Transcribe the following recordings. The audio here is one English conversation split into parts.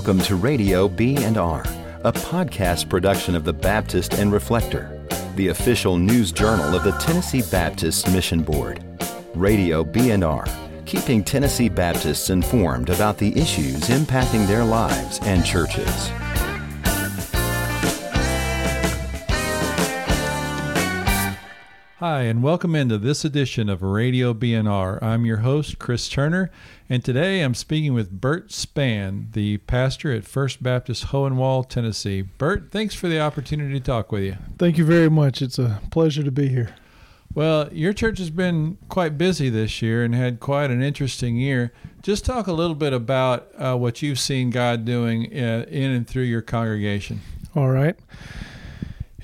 Welcome to Radio B&R, a podcast production of the Baptist and Reflector, the official news journal of the Tennessee Baptist Mission Board. Radio B&R, keeping Tennessee Baptists informed about the issues impacting their lives and churches. Hi, and welcome into this edition of Radio B&R. I'm your host, Chris Turner, and today I'm speaking with Bert Spann, the pastor at First Baptist Hohenwald, Tennessee. Bert, thanks for the opportunity to talk with you. Thank you very much. It's a pleasure to be here. Well, your church has been quite busy this year and had quite an interesting year. Just talk a little bit about uh, what you've seen God doing uh, in and through your congregation. All right.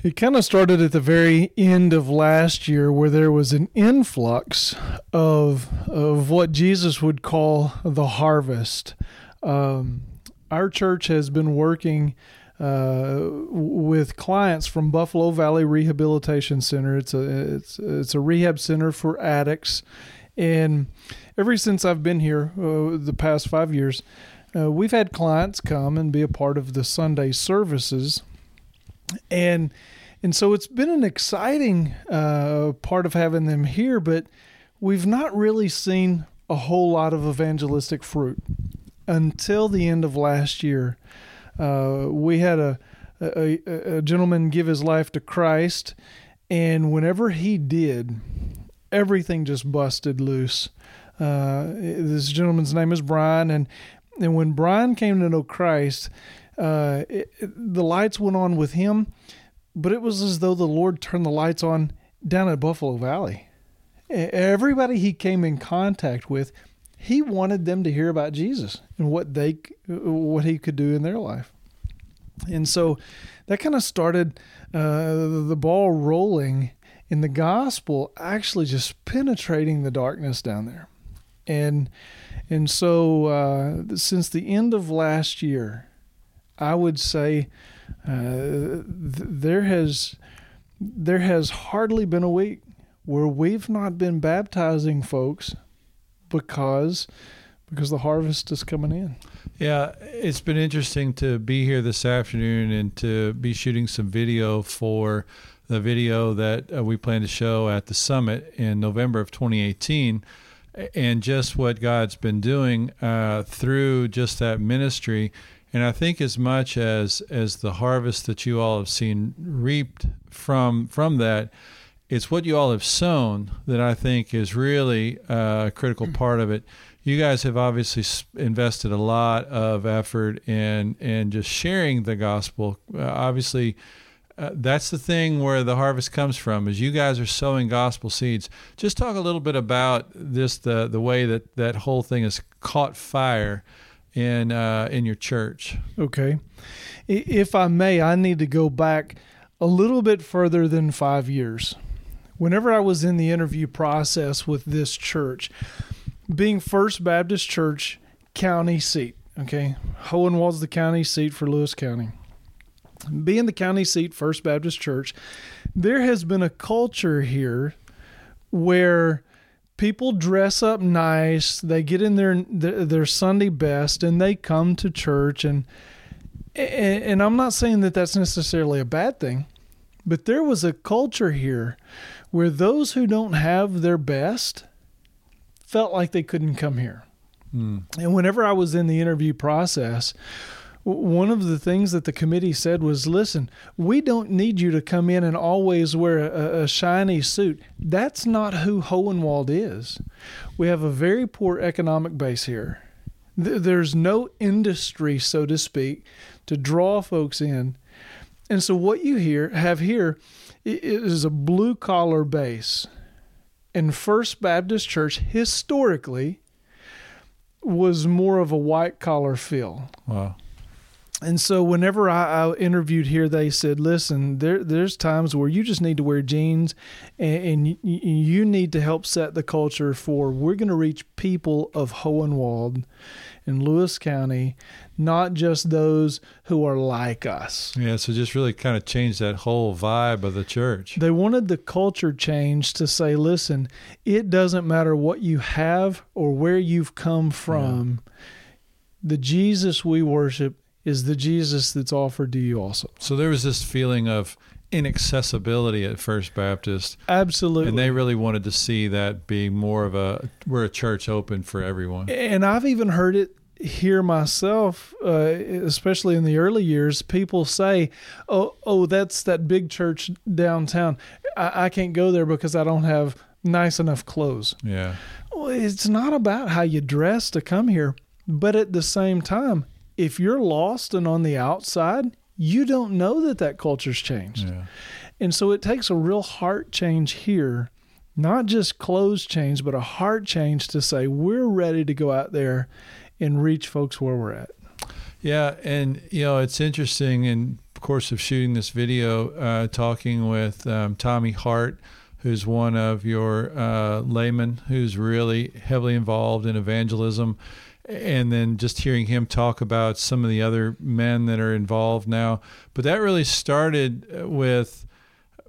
It kind of started at the very end of last year where there was an influx of, of what Jesus would call the harvest. Um, our church has been working uh, with clients from Buffalo Valley Rehabilitation Center. It's a it's it's a rehab center for addicts, and ever since I've been here, uh, the past five years, uh, we've had clients come and be a part of the Sunday services and and so it's been an exciting uh, part of having them here, but we've not really seen a whole lot of evangelistic fruit until the end of last year. Uh, we had a, a, a gentleman give his life to Christ, and whenever he did, everything just busted loose. Uh, this gentleman's name is Brian, and and when Brian came to know Christ, uh, the lights went on with him, but it was as though the Lord turned the lights on down at Buffalo Valley. Everybody he came in contact with, he wanted them to hear about Jesus and what they what he could do in their life. And so that kind of started uh, the ball rolling in the gospel actually just penetrating the darkness down there. And and so uh, since the end of last year, I would say uh, th- there has there has hardly been a week where we've not been baptizing folks because because the harvest is coming in. Yeah, it's been interesting to be here this afternoon and to be shooting some video for the video that uh, we plan to show at the summit in November of 2018 and just what God's been doing uh, through just that ministry and I think as much as as the harvest that you all have seen reaped from from that, it's what you all have sown that I think is really a critical part of it. You guys have obviously invested a lot of effort in in just sharing the gospel. Uh, obviously, uh, that's the thing where the harvest comes from. Is you guys are sowing gospel seeds. Just talk a little bit about this the the way that that whole thing has caught fire in uh, in your church. Okay, if I may, I need to go back a little bit further than five years. Whenever I was in the interview process with this church, being First Baptist Church county seat, okay, Hohenwald's the county seat for Lewis County. Being the county seat, First Baptist Church, there has been a culture here where people dress up nice. They get in their their sunday best and they come to church. And and i'm not saying that that's necessarily a bad thing but there was a culture here where those who don't have their best felt like they couldn't come here. Mm. and whenever i was in the interview process one of the things that the committee said was listen, we don't need you to come in and always wear a, a, shiny suit. That's not who Hohenwald is. We have a very poor economic base here. There's no industry, so to speak, to draw folks in. And so what you hear have here is a blue collar base. And First Baptist Church historically was more of a white collar feel. Wow and so whenever I, I, interviewed here, they said, "Listen, there there's times where you just need to wear jeans, and, and you, you, need to help set the culture for we're going to reach people of Hohenwald in Lewis County, not just those who are like us." Yeah, so just really kind of change that whole vibe of the church. They wanted the culture change to say, "Listen, it doesn't matter what you have or where you've come from." Yeah. The Jesus we worship is the Jesus that's offered to you also. So there was this feeling of inaccessibility at First Baptist. Absolutely. And they really wanted to see that being more of a we're a church open for everyone. And I've even heard it here myself, uh, especially in the early years. People say, "Oh, oh, that's that big church downtown. I, I can't go there because I don't have nice enough clothes." Yeah. Well, it's not about how you dress to come here, but at the same time, if you're lost and on the outside, you don't know that that culture's changed. Yeah. And so it takes a real heart change here, not just clothes change, but a heart change to say we're ready to go out there and reach folks where we're at. Yeah, and you know it's interesting in course of shooting this video, uh, talking with um, Tommy Hart, who's one of your uh, laymen who's really heavily involved in evangelism and then just hearing him talk about some of the other men that are involved now. But that really started uh, with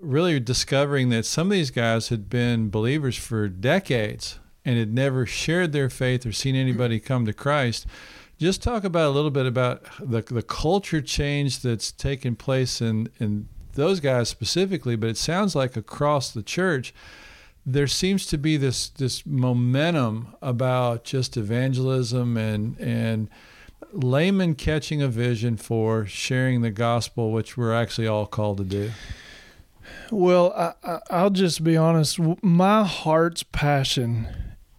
really discovering that some of these guys had been believers for decades and had never shared their faith or seen anybody come to Christ. Just talk about a little bit about the the culture change that's taken place in in those guys specifically, but it sounds like across the church there seems to be this this momentum about just evangelism and and laymen catching a vision for sharing the gospel, which we're actually all called to do. Well, I, will just be honest. My heart's passion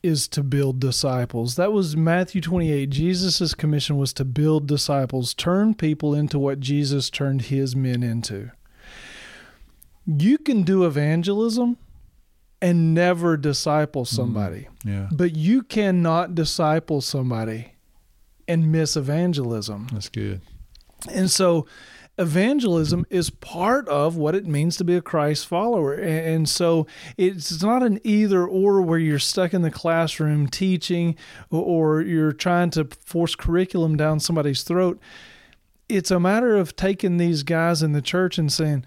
is to build disciples. That was Matthew 28. Jesus' commission was to build disciples, turn people into what Jesus turned his men into. You can do evangelism and never disciple mm-hmm. somebody. Mm, yeah. But you cannot disciple somebody and miss evangelism. That's good. And so evangelism is part of what it means to be a Christ follower. And so it's not an either or where you're stuck in the classroom teaching or you're trying to force curriculum down somebody's throat. It's a matter of taking these guys in the church and saying,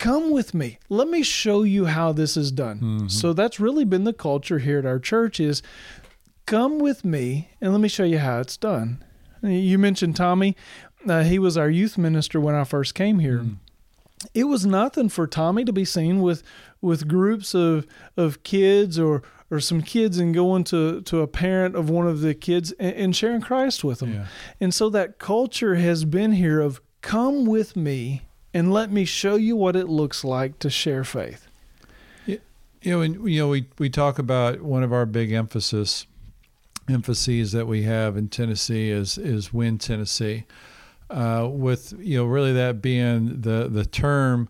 come with me let me show you how this is done mm-hmm. so that's really been the culture here at our church is come with me and let me show you how it's done you mentioned tommy uh, he was our youth minister when i first came here mm. it was nothing for tommy to be seen with with groups of of kids or or some kids and going to, to a parent of one of the kids and, and sharing Christ with them. Yeah. And so that culture has been here of come with me and let me show you what it looks like to share faith. You know, and, you know, we, we talk about one of our big emphasis emphases that we have in Tennessee is is win Tennessee, uh, with you know really that being the the term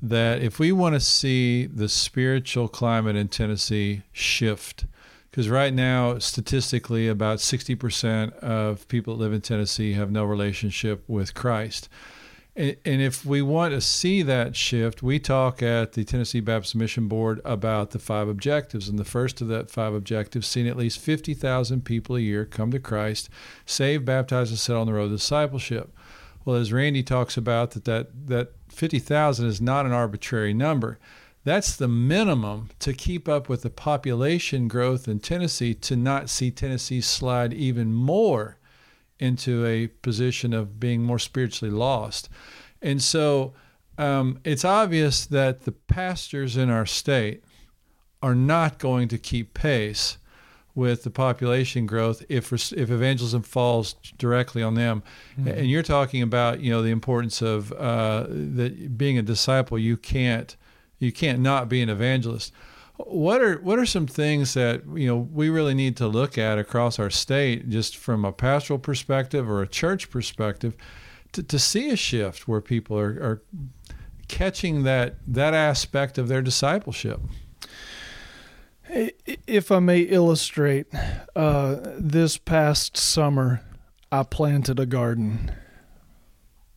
that if we want to see the spiritual climate in Tennessee shift, because right now statistically about sixty percent of people that live in Tennessee have no relationship with Christ. And, if we want to see that shift, we talk at the Tennessee Baptist Mission Board about the five objectives. And the first of that five objectives, seeing at least 50,000 people a year come to Christ, save, baptize, and set on the road to discipleship. Well, as Randy talks about, that, that, that 50,000 is not an arbitrary number. That's the minimum to keep up with the population growth in Tennessee to not see Tennessee slide even more into a position of being more spiritually lost. And so um, it's obvious that the pastors in our state are not going to keep pace with the population growth if if evangelism falls directly on them. Mm-hmm. And you're talking about you know the importance of uh, that being a disciple. You can't you can't not be an evangelist. What are what are some things that you know we really need to look at across our state, just from a pastoral perspective or a church perspective, to, to see a shift where people are, are catching that that aspect of their discipleship? If I may illustrate, uh, this past summer, I planted a garden.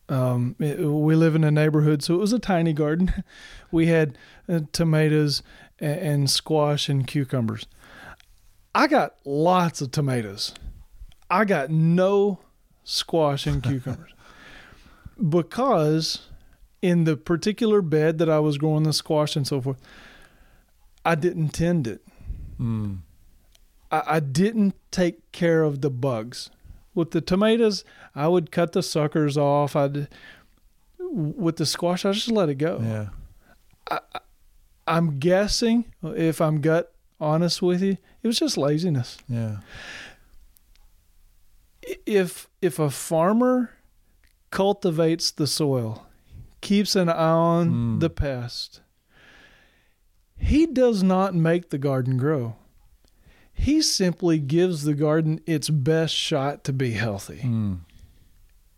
Um, it, we live in a neighborhood, so it was a tiny garden. We had uh, tomatoes and, and squash and cucumbers. I got lots of tomatoes. I got no squash and cucumbers because in the particular bed that I was growing the squash and so forth, I didn't tend it. Mm. I, I, didn't take care of the bugs. With the tomatoes, I would cut the suckers off. I'd with the squash, I just let it go. Yeah. I, I'm guessing, if I'm gut honest with you, it was just laziness. Yeah. If if a farmer cultivates the soil, keeps an eye on Mm. the pest, he does not make the garden grow. He simply gives the garden its best shot to be healthy. Mm.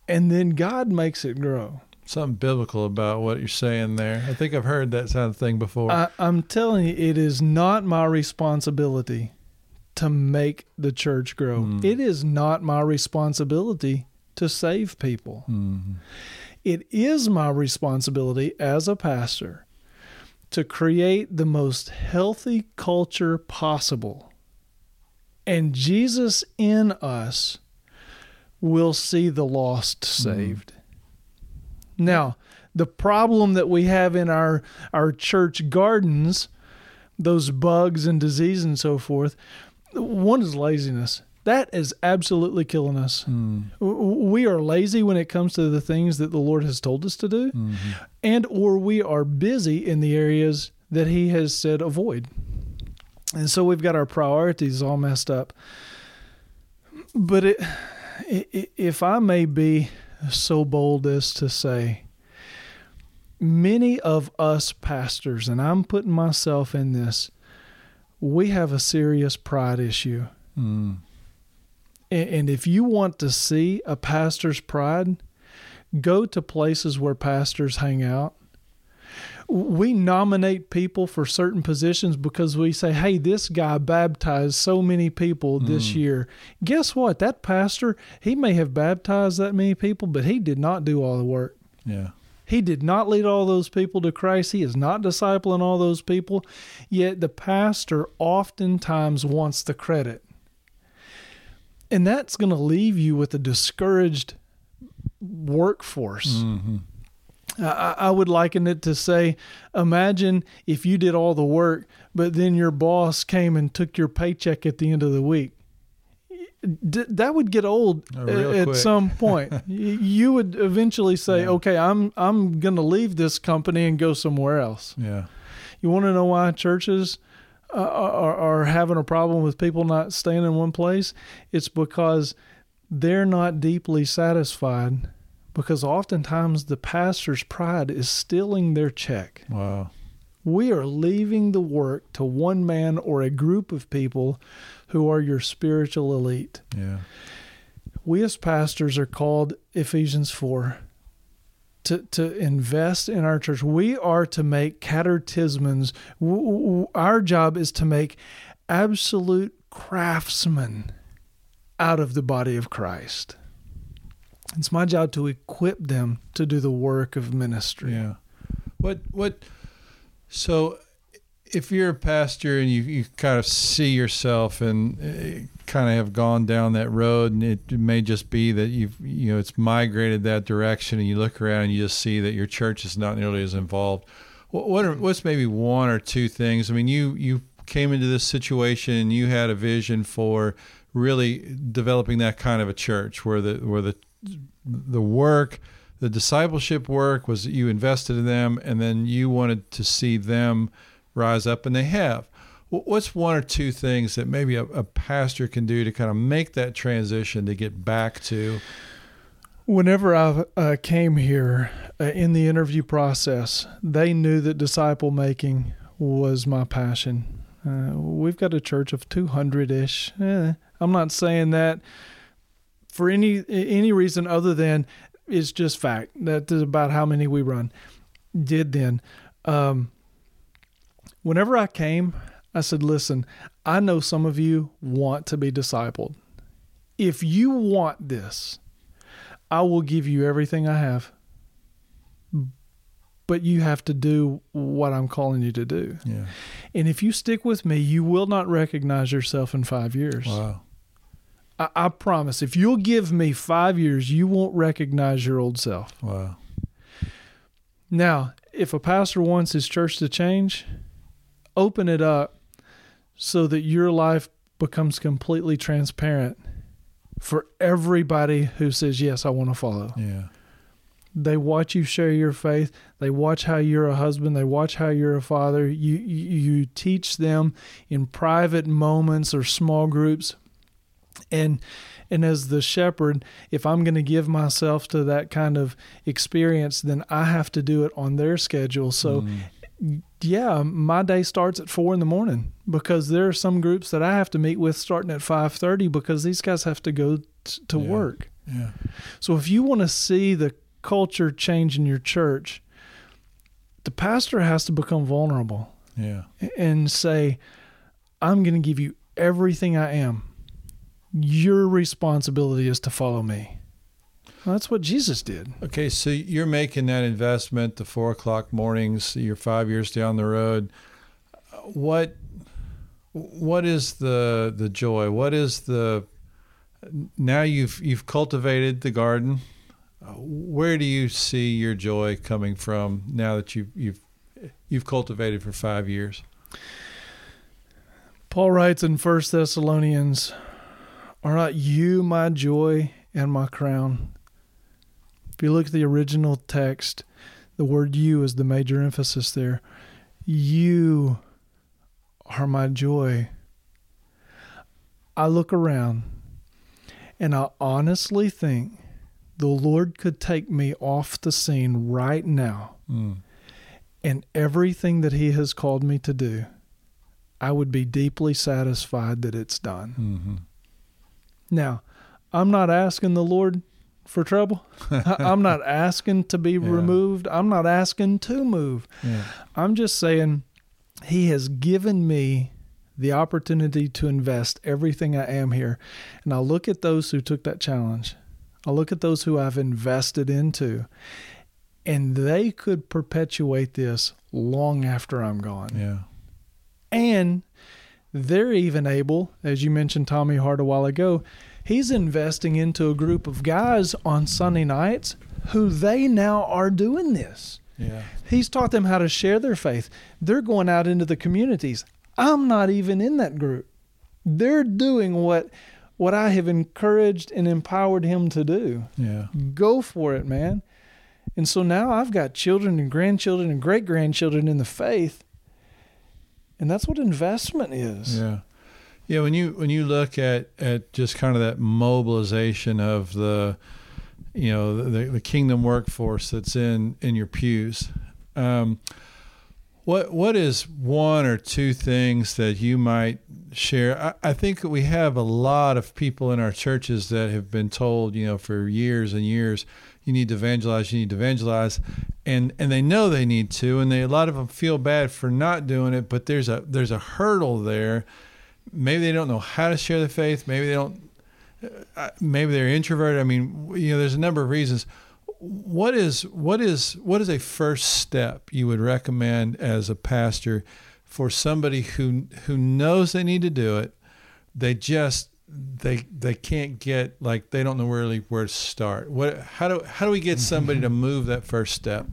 And then God makes it grow. Something biblical about what you're saying there. I think I've heard that kind of thing before. I, I'm telling you, it is not my responsibility to make the church grow. Mm. It is not my responsibility to save people. Mhm. It is my responsibility as a pastor to create the most healthy culture possible. And Jesus in us will see the lost saved. Now, the problem that we have in our our church gardens, those bugs and disease and so forth, one is laziness. That is absolutely killing us. Mm. We are lazy when it comes to the things that the Lord has told us to do, Mhm. and or we are busy in the areas that He has said avoid. And so we've got our priorities all messed up. But it, if I may be so bold as to say, many of us pastors, and I'm putting myself in this, we have a serious pride issue. Mm. And and if you want to see a pastor's pride, go to places where pastors hang out. We nominate people for certain positions because we say, hey, this guy baptized so many people this Mm. year. Guess what? That pastor, he may have baptized that many people, but he did not do all the work. Yeah. He did not lead all those people to Christ. He is not discipling all those people. Yet the pastor oftentimes wants the credit. And that's going to leave you with a discouraged workforce. Mhm. I, I would liken it to say, imagine if you did all the work, but then your boss came and took your paycheck at the end of the week. D- that would get old Oh, a- at quick. some point. You would eventually say, Yeah. "Okay, I'm I'm going to leave this company and go somewhere else." Yeah. You want to know why churches uh, are, are having a problem with people not staying in one place? It's because they're not deeply satisfied. Because oftentimes the pastor's pride is stealing their check. Wow. We are leaving the work to one man or a group of people who are your spiritual elite. Yeah. We as pastors are called Ephesians 4 to, to invest in our church. We are to make w- Our job is to make absolute craftsmen out of the body of Christ. It's my job to equip them to do the work of ministry. Yeah. What what so if you're a pastor and you, you kind of see yourself and uh, kind of have gone down that road and it may just be that you've you know it's migrated that direction and you look around and you just see that your church is not nearly as involved what, what are, what's maybe one or two things i mean you you came into this situation and you had a vision for really developing that kind of a church where the where the the work the discipleship work was that you invested in them and then you wanted to see them rise up and they have what's one or two things that maybe a, a pastor can do to kind of make that transition to get back to Whenever I uh, came here uh, in the interview process, they knew that disciple making was my passion. Uh, we've got a church of 200 ish. Eh, I'm not saying that for any any reason other than it's just fact. That is about how many we run. Did then. Um, whenever I came, I said, listen, I know some of you want to be discipled. If you want this, I will give you everything I have. But you have to do what I'm calling you to do. yeah And if you stick with me, you will not recognize yourself in five years. wow I, I promise. If you'll give me five years, you won't recognize your old self. wow Now, if a pastor wants his church to change, open it up so that your life becomes completely transparent for everybody who says, Yes, I want to follow. Yeah. They watch you share your faith. They watch how you're a husband. They watch how you're a father. You, you, you teach them in private moments or small groups. And and as the shepherd, if I'm going to give myself to that kind of experience, then I have to do it on their schedule. So Mm. yeah, my day starts at four in the morning because there are some groups that I have to meet with starting at five thirty because these guys have to go t- to Yeah. work. Yeah. So if you want to see the culture change in your church, the pastor has to become vulnerable Yeah. and say, "I'm going to give you everything I am. Your responsibility is to follow me." Well, that's what Jesus did. Okay, so you're making that investment, the four o'clock mornings. You're five years down the road. What, what is the the joy? What is the now you've you've cultivated the garden. Where do you see your joy coming from now that you've you've you've cultivated for five years? Paul writes in First Thessalonians, "Are not you my joy and my crown?" If you look at the original text, the word "you" is the major emphasis there. You are my joy. I look around and I honestly think the Lord could take me off the scene right now Mm. and everything that He has called me to do, I would be deeply satisfied that it's done. hmm Now, I'm not asking the Lord for trouble. I'm not asking to be Yeah. removed. I'm not asking to move. Yeah. I'm just saying He has given me the opportunity to invest everything I am here. And I look at those who took that challenge. I look at those who I've invested into, and they could perpetuate this long after I'm gone. Yeah. And they're even able, as you mentioned Tommy Hart a while ago, he's investing into a group of guys on Sunday nights who they now are doing this. Yeah. He's taught them how to share their faith. They're going out into the communities. I'm not even in that group. They're doing what what I have encouraged and empowered him to do. Yeah. Go for it, man. And so now I've got children and grandchildren and great grandchildren in the faith. And that's what investment is. Yeah. Yeah, when you when you look at, at just kind of that mobilization of the you know the, the kingdom workforce that's in in your pews, um, what what is one or two things that you might share? I, I think we have a lot of people in our churches that have been told, you know, for years and years, you need to evangelize, you need to evangelize, and and they know they need to, and they a lot of them feel bad for not doing it, but there's a there's a hurdle there. Maybe they don't know how to share the faith. Maybe they don't. Uh, maybe they're introverted. I mean, you know, there's a number of reasons. What is what is what is a first step you would recommend as a pastor for somebody who who knows they need to do it? They just they they can't get like they don't know really where to start. What how do how do we get somebody to move that first step?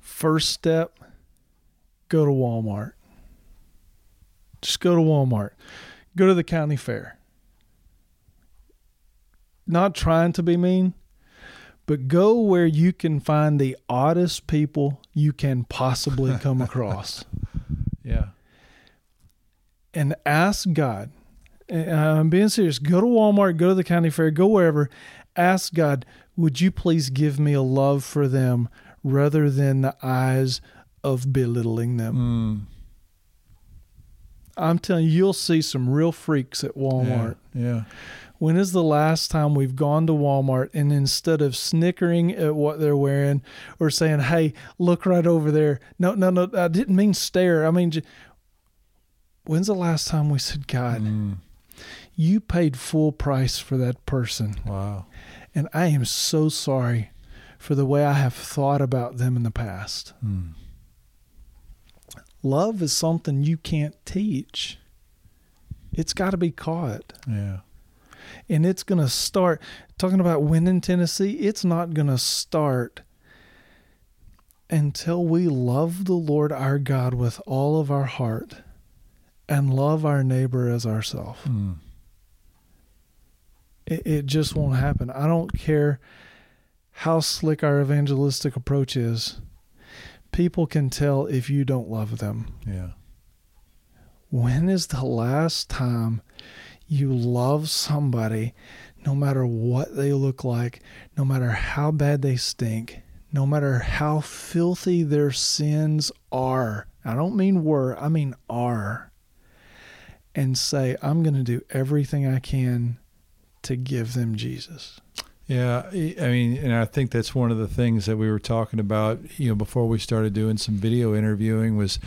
First step go to Walmart. Just go to Walmart. Go to the county fair. Not trying to be mean, but go where you can find the oddest people you can possibly come across. Yeah. and ask God. and uh, I'm being serious. Go to Walmart, go to the county fair, go wherever. Ask God, would you please give me a love for them rather than the eyes of belittling them? Mm. I'm telling you, you'll see some real freaks at Walmart. Yeah. yeah. When is the last time we've gone to Walmart and instead of snickering at what they're wearing or saying, hey, look right over there? No, no, no, I didn't mean stare. I mean, j- when's the last time we said, God, Mm. you paid full price for that person. Wow. And I am so sorry for the way I have thought about them in the past. Mm. Love is something you can't teach, it's got to be caught. Yeah. And it's going to start, talking about winning Tennessee, it's not going to start until we love the Lord our God with all of our heart and love our neighbor as ourselves. Mm. It, it just won't happen. I don't care how slick our evangelistic approach is. People can tell if you don't love them. Yeah. When is the last time you love somebody, no matter what they look like, no matter how bad they stink, no matter how filthy their sins are? I don't mean were, I mean are. And say, I'm going to do everything I can to give them Jesus. Yeah, I mean, and I think that's one of the things that we were talking about, you know, before we started doing some video interviewing was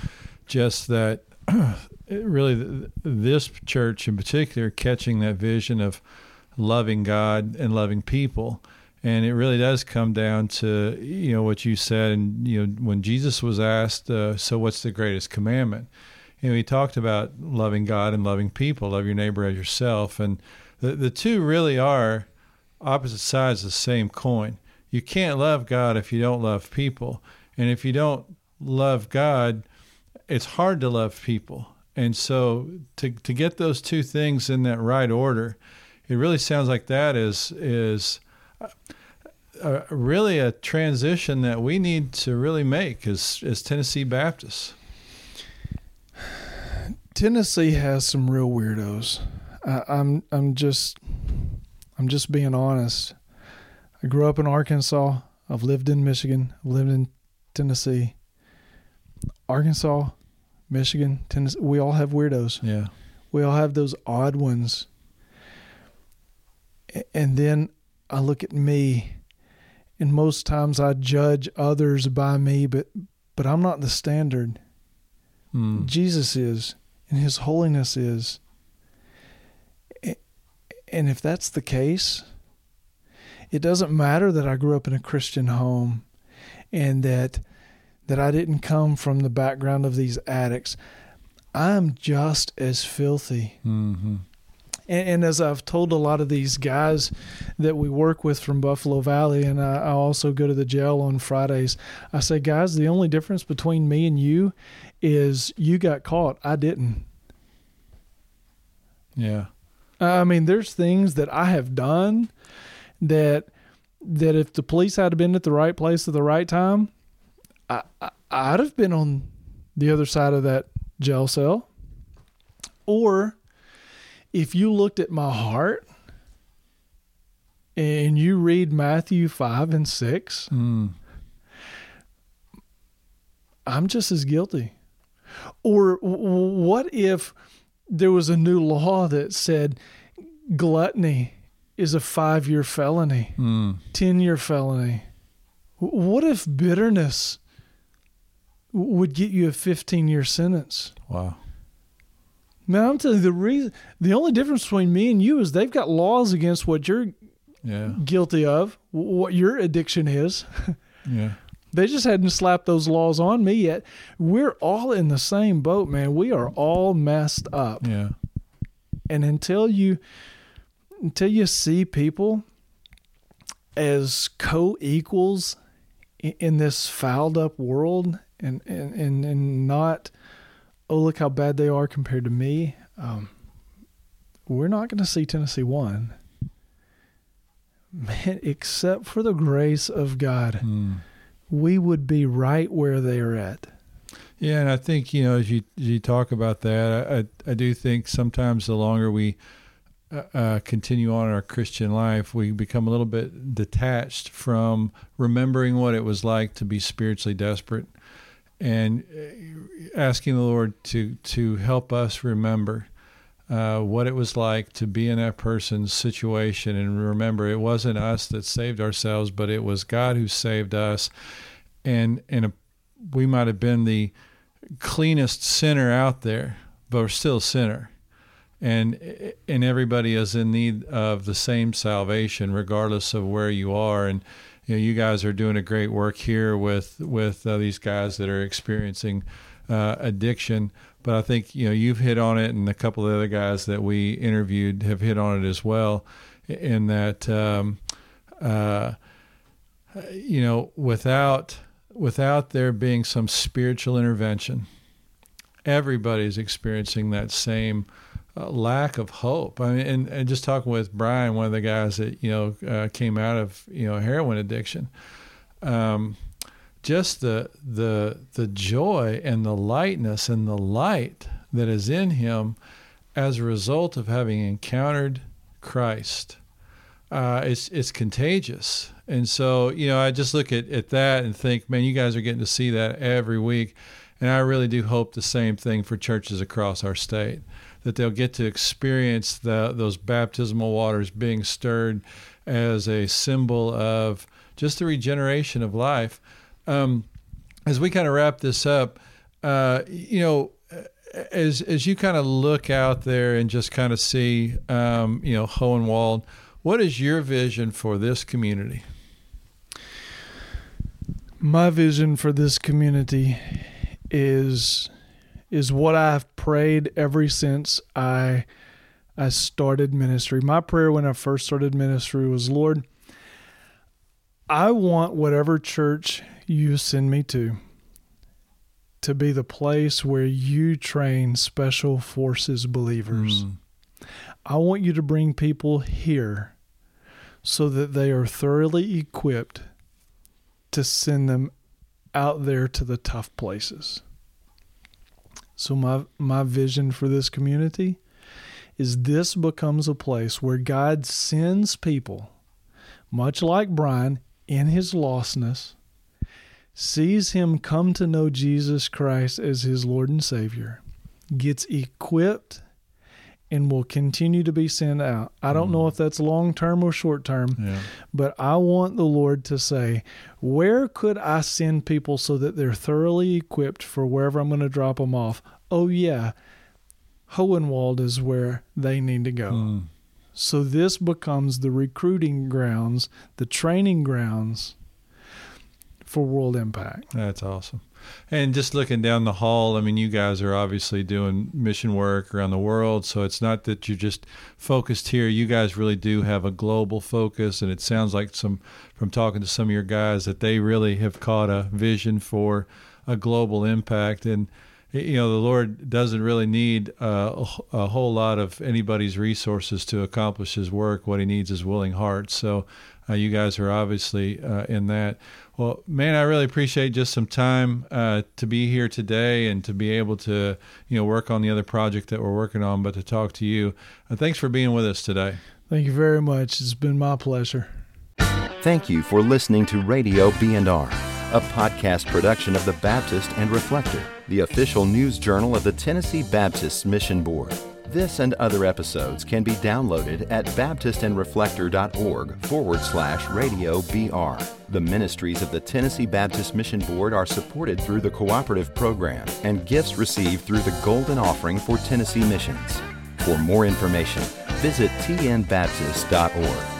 just that really this church in particular catching that vision of loving God and loving people. And it really does come down to, you know, what you said. And, you know, when Jesus was asked, uh, so what's the greatest commandment? You know, he talked about loving God and loving people, love your neighbor as yourself. And the, the two really are opposite sides of the same coin. You can't love God if you don't love people. And if you don't love God, it's hard to love people. And so to to get those two things in that right order, it really sounds like that is is a, a, really a transition that we need to really make as as Tennessee Baptists. Tennessee has some real weirdos. I, I'm I'm just I'm just being honest. I grew up in Arkansas. I've lived in Michigan. I've lived in Tennessee. Arkansas, Michigan, Tennessee, we all have weirdos. Yeah. We all have those odd ones. And then I look at me and most times I judge others by me, but but I'm not the standard. Mm. Jesus is and his holiness is. And if that's the case, it doesn't matter that I grew up in a Christian home and that that I didn't come from the background of these addicts. I'm just as filthy. Mm-hmm. And, and, as I've told a lot of these guys that we work with from Buffalo Valley, and I, I also go to the jail on Fridays, I say, guys, the only difference between me and you is you got caught. I didn't. Yeah. I mean, there's things that I have done that that if the police had been at the right place at the right time, I, I would have been on the other side of that jail cell. Or if you looked at my heart and you read Matthew 5 and 6, mm. I'm just as guilty. Or what if there was a new law that said gluttony is a five year felony, mm. 10 year felony? What if bitterness would get you a 15 year sentence. Wow. Man, I'm telling you, the reason, the only difference between me and you is they've got laws against what you're yeah. guilty of, what your addiction is. yeah. They just hadn't slapped those laws on me yet. We're all in the same boat, man. We are all messed up. Yeah. And until you, until you see people as co-equals in this fouled up world and and and, and not oh look how bad they are compared to me um, we're not going to see tennessee won man except for the grace of god mm. We would be right where they are at. Yeah and i think you know as you as you talk about that i i, do think sometimes the longer we uh, uh, continue on in our Christian life, we become a little bit detached from remembering what it was like to be spiritually desperate and uh, asking the Lord to to help us remember uh, what it was like to be in that person's situation and remember it wasn't us that saved ourselves, but it was God who saved us, and and a, we might have been the cleanest sinner out there, but we're still a sinner. And and everybody is in need of the same salvation, regardless of where you are. And you know, you guys are doing a great work here with with uh, these guys that are experiencing uh, addiction. But I think you know you've hit on it, and a couple of other guys that we interviewed have hit on it as well. In that, um, uh, you know, without without there being some spiritual intervention, everybody's experiencing that same uh, lack of hope. I mean, and, and just talking with Brian, one of the guys that you know uh, came out of you know heroin addiction, um, just the the the joy and the lightness and the light that is in him as a result of having encountered Christ. Uh, it's it's contagious, and so you know I just look at, at that and think, man, you guys are getting to see that every week, and I really do hope the same thing for churches across our state that they'll get to experience the, those baptismal waters being stirred as a symbol of just the regeneration of life. Um, as we kind of wrap this up, uh, you know, as as you kind of look out there and just kind of see, um, you know, Hohenwald, what is your vision for this community? My vision for this community is is what I've prayed ever since I I started ministry. My prayer when I first started ministry was, Lord, I want whatever church you send me to to be the place where you train special forces believers. Mm. I want you to bring people here so that they are thoroughly equipped to send them out there to the tough places. So my my vision for this community is this becomes a place where God sends people much like Brian in his lostness sees him come to know Jesus Christ as his Lord and Savior gets equipped and will continue to be sent out. I don't mm. know if that's long term or short term, yeah. but I want the Lord to say, where could I send people so that they're thoroughly equipped for wherever I'm going to drop them off? Oh, yeah, Hohenwald is where they need to go. Mm. So this becomes the recruiting grounds, the training grounds for World Impact. That's awesome. And just looking down the hall, I mean, you guys are obviously doing mission work around the world. So it's not that you're just focused here. You guys really do have a global focus. And it sounds like some, from talking to some of your guys, that they really have caught a vision for a global impact. And, you know, the Lord doesn't really need uh, a, a whole lot of anybody's resources to accomplish his work. What he needs is willing hearts. So uh, you guys are obviously uh, in that. Well, man, I really appreciate just some time uh, to be here today and to be able to, you know, work on the other project that we're working on, but to talk to you. Uh, thanks for being with us today. Thank you very much. It's been my pleasure. Thank you for listening to Radio B&R, a podcast production of the Baptist and Reflector, the official news journal of the Tennessee Baptist Mission Board. This and other episodes can be downloaded at baptistandreflector.org forward slash radio BR. The ministries of the Tennessee Baptist Mission Board are supported through the cooperative program and gifts received through the Golden Offering for Tennessee Missions. For more information, visit tnbaptist.org.